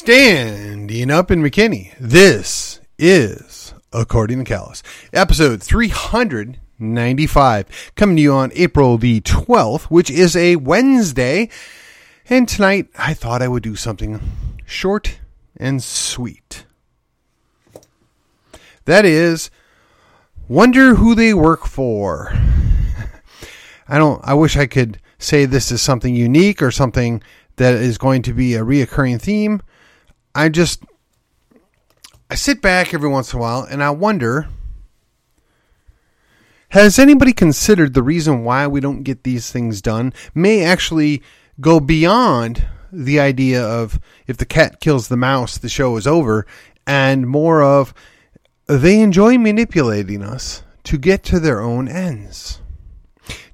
Standing up in McKinney. This is According to Callus, episode 395, coming to you on April the 12th, which is a Wednesday. And tonight I thought I would do something short and sweet. That is, wonder who they work for. I don't, I wish I could say this is something unique or something that is going to be a reoccurring theme. I just I sit back every once in a while and I wonder has anybody considered the reason why we don't get these things done may actually go beyond the idea of if the cat kills the mouse the show is over and more of they enjoy manipulating us to get to their own ends.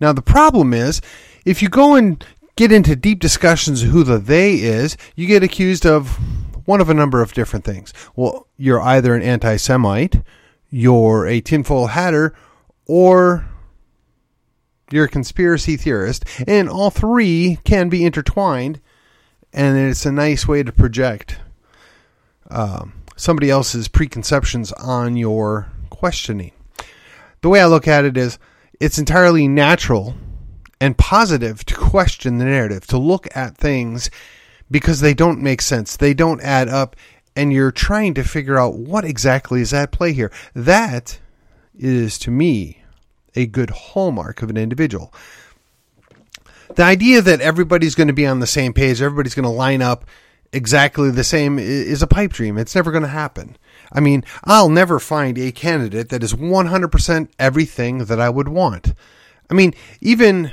Now the problem is if you go and get into deep discussions of who the they is, you get accused of one of a number of different things. Well, you're either an anti Semite, you're a tinfoil hatter, or you're a conspiracy theorist. And all three can be intertwined, and it's a nice way to project um, somebody else's preconceptions on your questioning. The way I look at it is it's entirely natural and positive to question the narrative, to look at things because they don't make sense. They don't add up. And you're trying to figure out what exactly is at play here. That is, to me, a good hallmark of an individual. The idea that everybody's going to be on the same page, everybody's going to line up exactly the same is a pipe dream. It's never going to happen. I mean, I'll never find a candidate that is 100% everything that I would want. I mean, even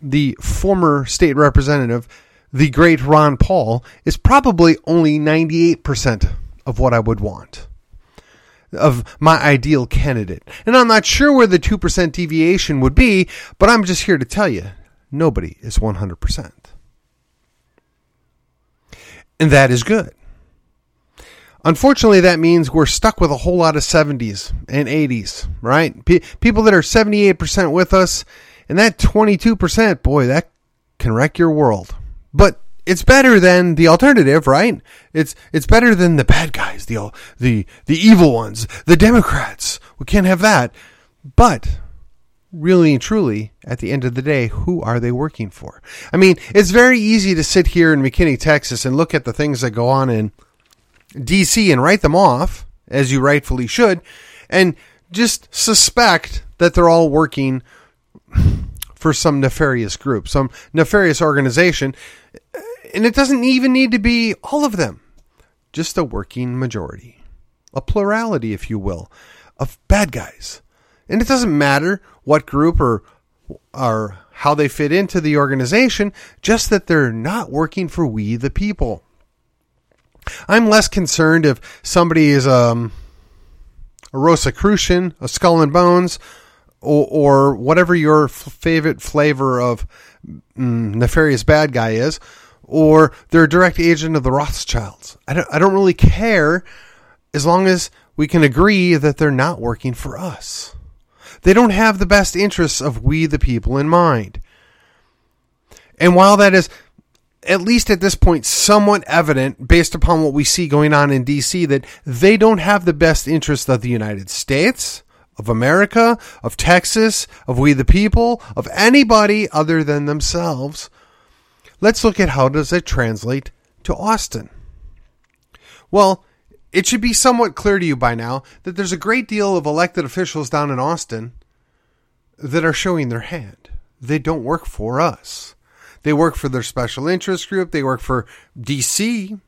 the former state representative the great Ron Paul is probably only 98% of what I would want of my ideal candidate. And I'm not sure where the 2% deviation would be, but I'm just here to tell you nobody is 100%. And that is good. Unfortunately, that means we're stuck with a whole lot of 70s and 80s, right? P- people that are 78% with us, and that 22%, boy, that can wreck your world. But it's better than the alternative, right? It's it's better than the bad guys, the the the evil ones, the Democrats. We can't have that. But really and truly, at the end of the day, who are they working for? I mean, it's very easy to sit here in McKinney, Texas, and look at the things that go on in D.C. and write them off, as you rightfully should, and just suspect that they're all working for some nefarious group, some nefarious organization. And it doesn't even need to be all of them, just a working majority, a plurality, if you will, of bad guys. And it doesn't matter what group or, or how they fit into the organization, just that they're not working for we the people. I'm less concerned if somebody is um, a Rosicrucian, a skull and bones, or, or whatever your favorite flavor of mm, nefarious bad guy is, or they're a direct agent of the Rothschilds. I don't, I don't really care as long as we can agree that they're not working for us. They don't have the best interests of we the people in mind. And while that is at least at this point somewhat evident based upon what we see going on in DC that they don't have the best interests of the United States, of America, of Texas, of we the people, of anybody other than themselves. Let's look at how does it translate to Austin. Well, it should be somewhat clear to you by now that there's a great deal of elected officials down in Austin that are showing their hand. They don't work for us. They work for their special interest group. They work for DC.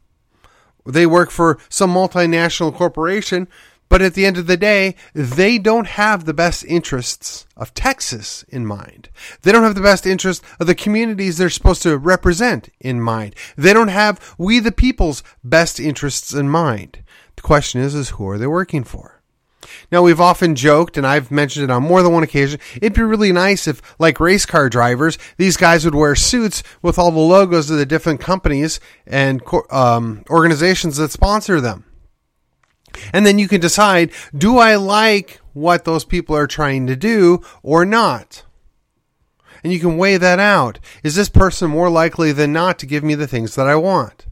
They work for some multinational corporation but at the end of the day, they don't have the best interests of Texas in mind. They don't have the best interests of the communities they're supposed to represent in mind. They don't have we the people's best interests in mind. The question is, is who are they working for? Now, we've often joked, and I've mentioned it on more than one occasion, it'd be really nice if, like race car drivers, these guys would wear suits with all the logos of the different companies and um, organizations that sponsor them. And then you can decide do I like what those people are trying to do or not? And you can weigh that out. Is this person more likely than not to give me the things that I want?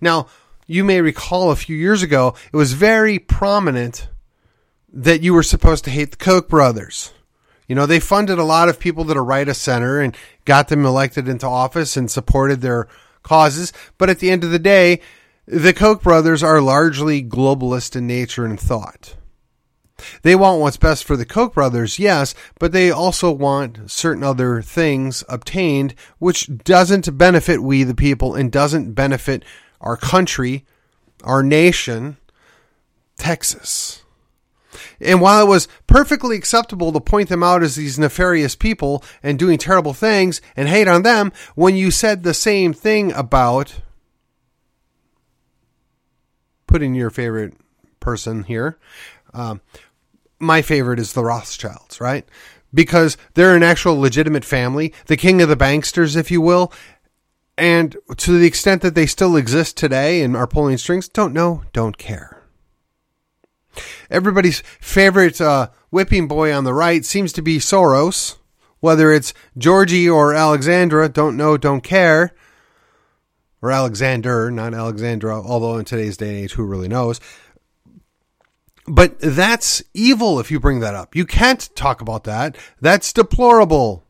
Now, you may recall a few years ago, it was very prominent that you were supposed to hate the Koch brothers. You know, they funded a lot of people that are right of center and got them elected into office and supported their causes. But at the end of the day, the Koch brothers are largely globalist in nature and thought. They want what's best for the Koch brothers, yes, but they also want certain other things obtained, which doesn't benefit we the people and doesn't benefit our country, our nation, Texas. And while it was perfectly acceptable to point them out as these nefarious people and doing terrible things and hate on them, when you said the same thing about putting your favorite person here, um, my favorite is the Rothschilds, right? Because they're an actual legitimate family, the king of the banksters, if you will. And to the extent that they still exist today and are pulling strings, don't know, don't care. Everybody's favorite uh, whipping boy on the right seems to be Soros. Whether it's Georgie or Alexandra, don't know, don't care. Or Alexander, not Alexandra, although in today's day and age, who really knows? But that's evil if you bring that up. You can't talk about that. That's deplorable.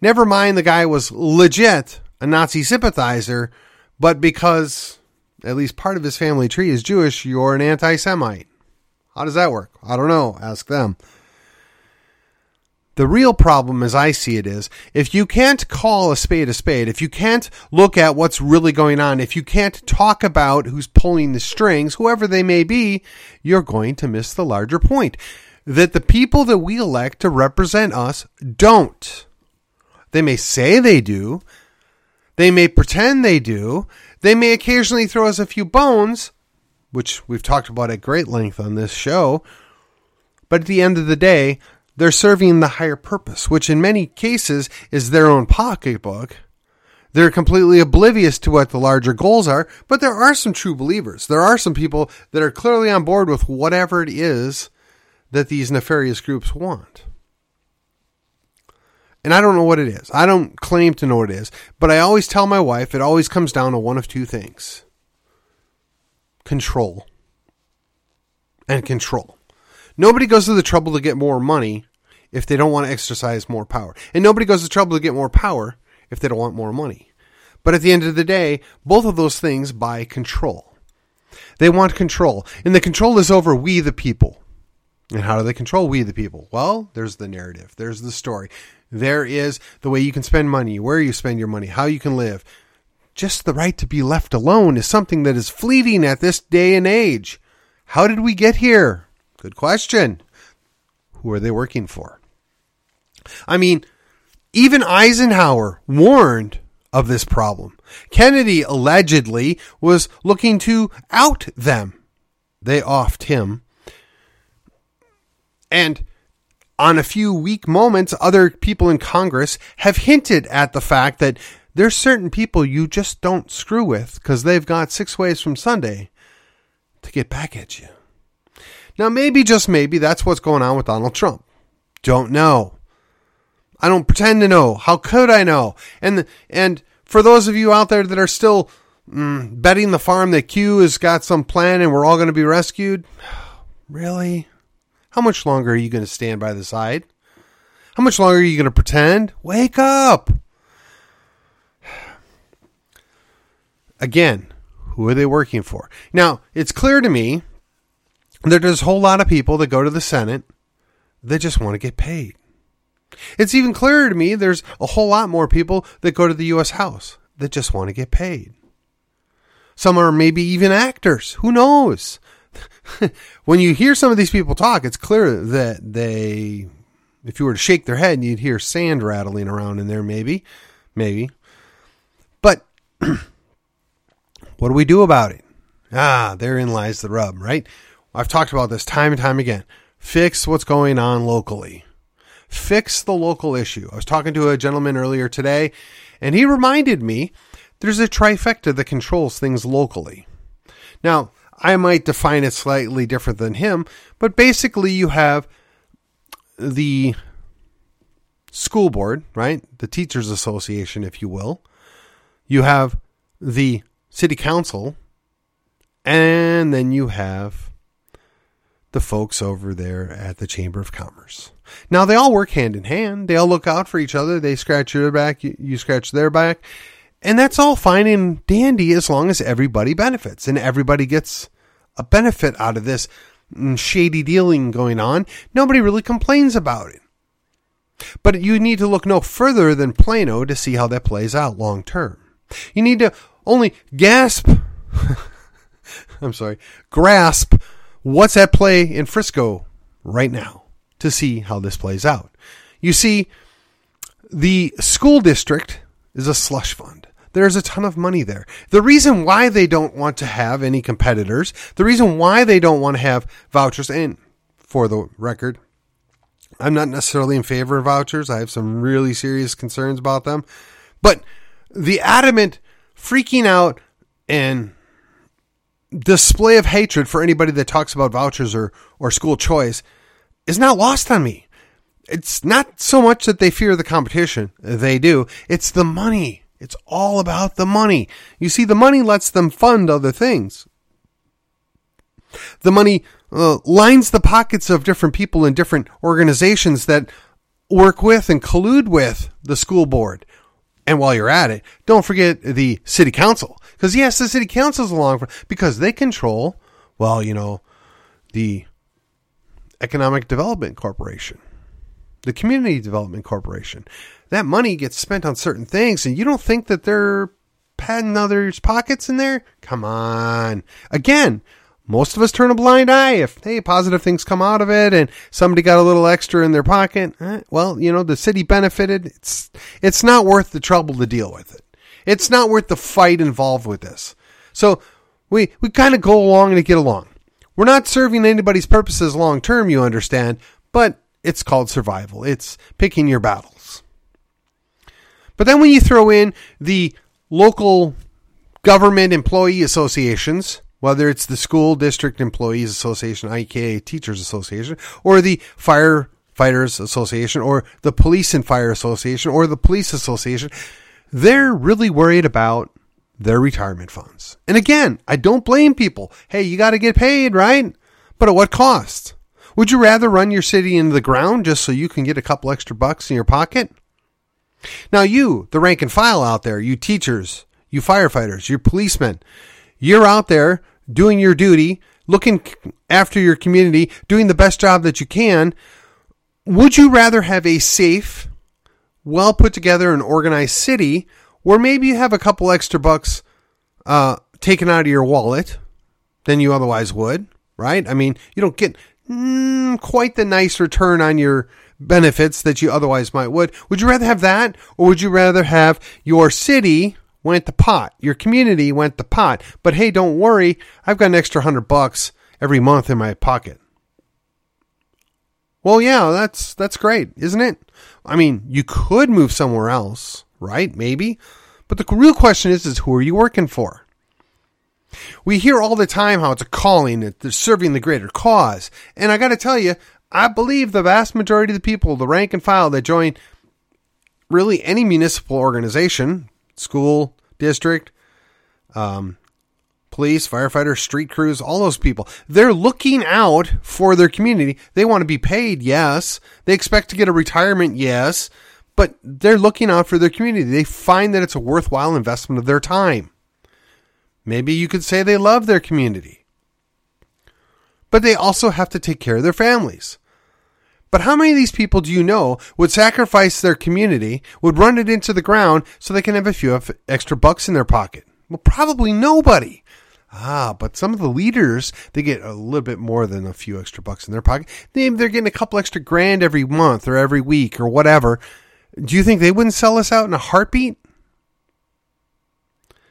Never mind the guy was legit a Nazi sympathizer, but because at least part of his family tree is Jewish, you're an anti Semite. How does that work? I don't know. Ask them. The real problem, as I see it, is if you can't call a spade a spade, if you can't look at what's really going on, if you can't talk about who's pulling the strings, whoever they may be, you're going to miss the larger point. That the people that we elect to represent us don't. They may say they do, they may pretend they do, they may occasionally throw us a few bones, which we've talked about at great length on this show. But at the end of the day, they're serving the higher purpose, which in many cases is their own pocketbook. They're completely oblivious to what the larger goals are, but there are some true believers. There are some people that are clearly on board with whatever it is that these nefarious groups want. And I don't know what it is. I don't claim to know what it is, but I always tell my wife it always comes down to one of two things control and control. Nobody goes to the trouble to get more money if they don't want to exercise more power. And nobody goes to trouble to get more power if they don't want more money. But at the end of the day, both of those things buy control. They want control. And the control is over we the people. And how do they control we the people? Well, there's the narrative. There's the story. There is the way you can spend money, where you spend your money, how you can live. Just the right to be left alone is something that is fleeting at this day and age. How did we get here? Good question. Who are they working for? I mean, even Eisenhower warned of this problem. Kennedy allegedly was looking to out them. They offed him. And on a few weak moments, other people in Congress have hinted at the fact that there's certain people you just don't screw with because they've got six ways from Sunday to get back at you. Now, maybe, just maybe, that's what's going on with Donald Trump. Don't know. I don't pretend to know. How could I know? And and for those of you out there that are still mm, betting the farm that Q has got some plan and we're all going to be rescued, really? How much longer are you going to stand by the side? How much longer are you going to pretend? Wake up! Again, who are they working for? Now, it's clear to me that there's a whole lot of people that go to the Senate that just want to get paid. It's even clearer to me there's a whole lot more people that go to the U.S. House that just want to get paid. Some are maybe even actors. Who knows? when you hear some of these people talk, it's clear that they, if you were to shake their head, you'd hear sand rattling around in there, maybe. Maybe. But what do we do about it? Ah, therein lies the rub, right? I've talked about this time and time again. Fix what's going on locally. Fix the local issue. I was talking to a gentleman earlier today, and he reminded me there's a trifecta that controls things locally. Now, I might define it slightly different than him, but basically you have the school board, right? The teachers association, if you will. You have the city council, and then you have the folks over there at the Chamber of Commerce. Now they all work hand in hand. They all look out for each other. They scratch your back, you, you scratch their back. And that's all fine and dandy as long as everybody benefits and everybody gets a benefit out of this shady dealing going on. Nobody really complains about it. But you need to look no further than Plano to see how that plays out long term. You need to only gasp, I'm sorry, grasp what's at play in Frisco right now to see how this plays out. You see, the school district is a slush fund. There's a ton of money there. The reason why they don't want to have any competitors, the reason why they don't want to have vouchers, and for the record, I'm not necessarily in favor of vouchers. I have some really serious concerns about them. But the adamant freaking out and display of hatred for anybody that talks about vouchers or, or school choice is not lost on me. It's not so much that they fear the competition. They do. It's the money. It's all about the money. You see, the money lets them fund other things. The money uh, lines the pockets of different people in different organizations that work with and collude with the school board. And while you're at it, don't forget the city council. Because yes, the city council's along for, because they control, well, you know, the Economic Development Corporation, the Community Development Corporation. That money gets spent on certain things, and you don't think that they're patting others' pockets in there? Come on. Again, most of us turn a blind eye if hey positive things come out of it and somebody got a little extra in their pocket eh, well you know the city benefited it's it's not worth the trouble to deal with it it's not worth the fight involved with this so we we kind of go along and get along we're not serving anybody's purposes long term you understand but it's called survival. It's picking your battles. But then when you throw in the local government employee associations whether it's the School District Employees Association, aka Teachers Association, or the Firefighters Association, or the Police and Fire Association, or the Police Association, they're really worried about their retirement funds. And again, I don't blame people. Hey, you got to get paid, right? But at what cost? Would you rather run your city into the ground just so you can get a couple extra bucks in your pocket? Now, you, the rank and file out there, you teachers, you firefighters, you policemen, you're out there doing your duty, looking after your community, doing the best job that you can. Would you rather have a safe, well put together and organized city where maybe you have a couple extra bucks uh, taken out of your wallet than you otherwise would, right? I mean, you don't get mm, quite the nice return on your benefits that you otherwise might would. Would you rather have that or would you rather have your city went the pot. Your community went the pot. But hey, don't worry. I've got an extra hundred bucks every month in my pocket. Well, yeah, that's, that's great, isn't it? I mean, you could move somewhere else, right? Maybe. But the real question is, is who are you working for? We hear all the time how it's a calling, that they're serving the greater cause. And I got to tell you, I believe the vast majority of the people, the rank and file that join really any municipal organization, school district, um, police, firefighters, street crews, all those people. They're looking out for their community. They want to be paid, yes. They expect to get a retirement, yes. But they're looking out for their community. They find that it's a worthwhile investment of their time. Maybe you could say they love their community. But they also have to take care of their families. But how many of these people do you know would sacrifice their community, would run it into the ground so they can have a few extra bucks in their pocket? Well, probably nobody. Ah, but some of the leaders, they get a little bit more than a few extra bucks in their pocket. They're getting a couple extra grand every month or every week or whatever. Do you think they wouldn't sell us out in a heartbeat?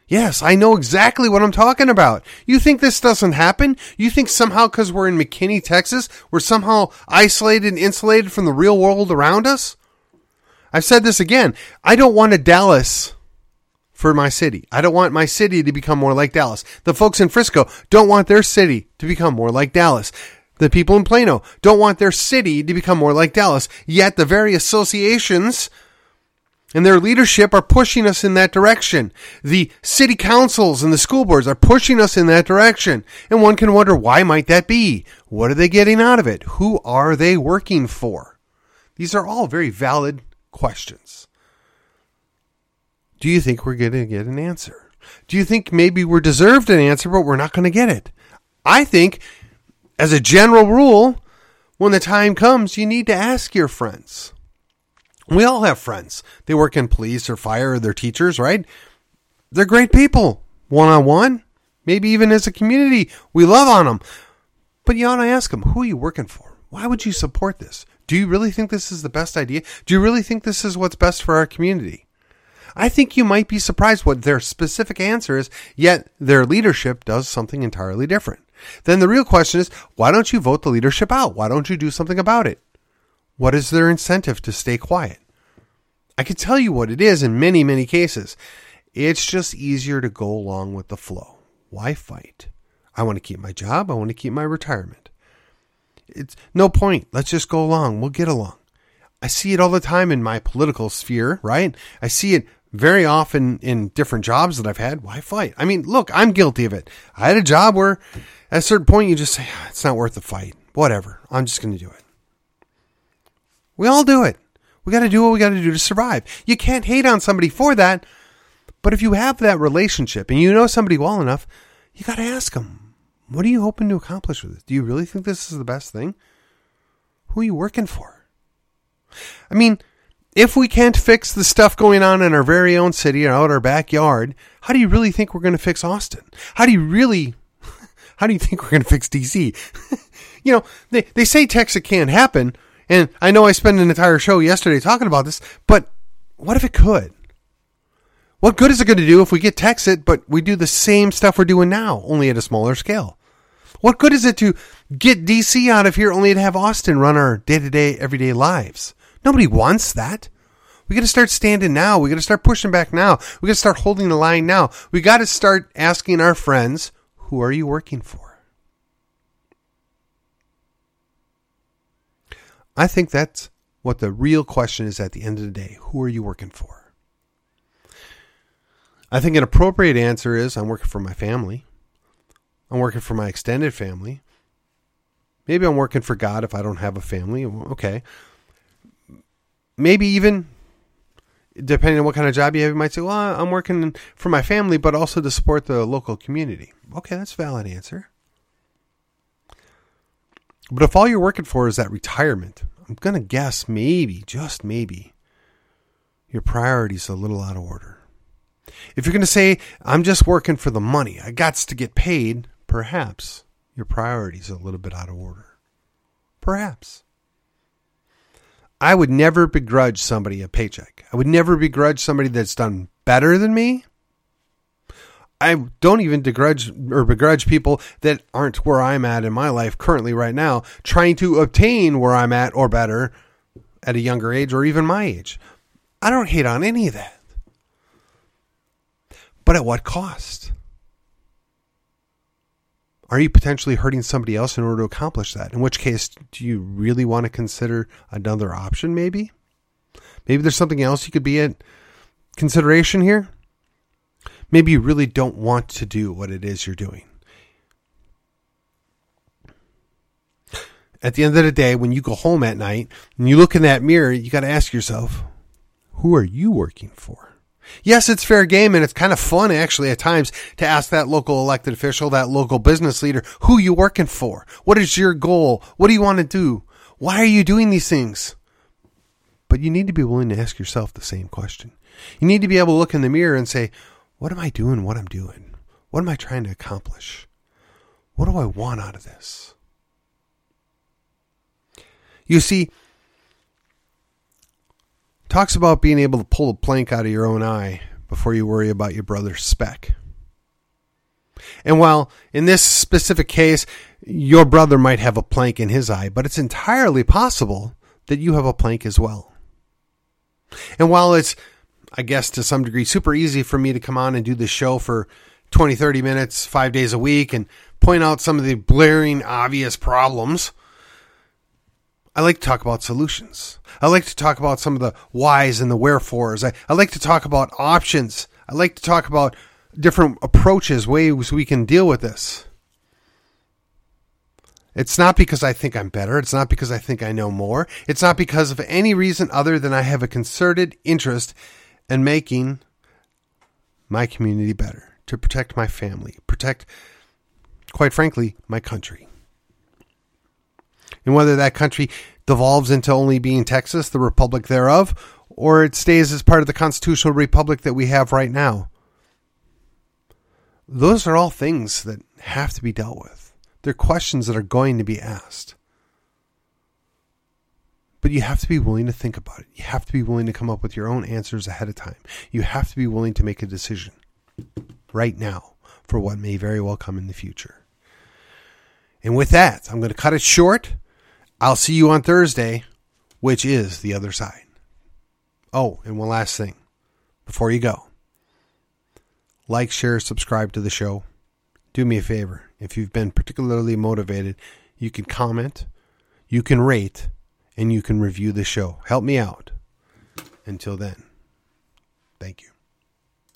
Yes, I know exactly what I'm talking about. You think this doesn't happen? You think somehow because we're in McKinney, Texas, we're somehow isolated and insulated from the real world around us? I've said this again. I don't want a Dallas for my city. I don't want my city to become more like Dallas. The folks in Frisco don't want their city to become more like Dallas. The people in Plano don't want their city to become more like Dallas. Yet the very associations and their leadership are pushing us in that direction. The city councils and the school boards are pushing us in that direction. And one can wonder why might that be? What are they getting out of it? Who are they working for? These are all very valid questions. Do you think we're going to get an answer? Do you think maybe we're deserved an answer, but we're not going to get it? I think, as a general rule, when the time comes, you need to ask your friends. We all have friends. They work in police or fire or they're teachers, right? They're great people, one on one, maybe even as a community. We love on them. But you ought to ask them, who are you working for? Why would you support this? Do you really think this is the best idea? Do you really think this is what's best for our community? I think you might be surprised what their specific answer is, yet their leadership does something entirely different. Then the real question is, why don't you vote the leadership out? Why don't you do something about it? What is their incentive to stay quiet? I can tell you what it is in many, many cases. It's just easier to go along with the flow. Why fight? I want to keep my job. I want to keep my retirement. It's no point. Let's just go along. We'll get along. I see it all the time in my political sphere, right? I see it very often in different jobs that I've had. Why fight? I mean, look, I'm guilty of it. I had a job where at a certain point you just say, ah, it's not worth the fight. Whatever. I'm just going to do it. We all do it. We got to do what we got to do to survive. You can't hate on somebody for that. But if you have that relationship and you know somebody well enough, you got to ask them, what are you hoping to accomplish with this? Do you really think this is the best thing? Who are you working for? I mean, if we can't fix the stuff going on in our very own city or out our backyard, how do you really think we're going to fix Austin? How do you really, how do you think we're going to fix DC? you know, they, they say Texit can't happen, and I know I spent an entire show yesterday talking about this, but what if it could? What good is it going to do if we get Texit, but we do the same stuff we're doing now, only at a smaller scale? What good is it to get DC out of here only to have Austin run our day to day, everyday lives? Nobody wants that. We got to start standing now. We got to start pushing back now. We got to start holding the line now. We got to start asking our friends, who are you working for? I think that's what the real question is at the end of the day. Who are you working for? I think an appropriate answer is I'm working for my family. I'm working for my extended family. Maybe I'm working for God if I don't have a family. Okay. Maybe even, depending on what kind of job you have, you might say, well, I'm working for my family, but also to support the local community. Okay, that's a valid answer. But if all you're working for is that retirement, I'm going to guess maybe, just maybe, your priorities are a little out of order. If you're going to say, I'm just working for the money, I got to get paid, perhaps your priorities are a little bit out of order. Perhaps. I would never begrudge somebody a paycheck. I would never begrudge somebody that's done better than me I don't even begrudge or begrudge people that aren't where I'm at in my life currently right now, trying to obtain where I'm at or better at a younger age or even my age. I don't hate on any of that. But at what cost? Are you potentially hurting somebody else in order to accomplish that? In which case, do you really want to consider another option maybe? Maybe there's something else you could be in consideration here? maybe you really don't want to do what it is you're doing. At the end of the day, when you go home at night and you look in that mirror, you got to ask yourself, who are you working for? Yes, it's fair game and it's kind of fun actually at times to ask that local elected official, that local business leader, who you working for? What is your goal? What do you want to do? Why are you doing these things? But you need to be willing to ask yourself the same question. You need to be able to look in the mirror and say, what am I doing? What I'm doing? What am I trying to accomplish? What do I want out of this? You see, talks about being able to pull a plank out of your own eye before you worry about your brother's speck. And while in this specific case, your brother might have a plank in his eye, but it's entirely possible that you have a plank as well. And while it's I guess to some degree, super easy for me to come on and do this show for 20, 30 minutes, five days a week, and point out some of the blaring, obvious problems. I like to talk about solutions. I like to talk about some of the whys and the wherefores. I, I like to talk about options. I like to talk about different approaches, ways we can deal with this. It's not because I think I'm better. It's not because I think I know more. It's not because of any reason other than I have a concerted interest in making my community better, to protect my family, protect, quite frankly, my country. And whether that country devolves into only being Texas, the republic thereof, or it stays as part of the constitutional republic that we have right now. Those are all things that have to be dealt with. They're questions that are going to be asked. But you have to be willing to think about it. You have to be willing to come up with your own answers ahead of time. You have to be willing to make a decision right now for what may very well come in the future. And with that, I'm going to cut it short. I'll see you on Thursday, which is the other side. Oh, and one last thing before you go like, share, subscribe to the show. Do me a favor. If you've been particularly motivated, you can comment, you can rate, and you can review the show. Help me out. Until then, thank you.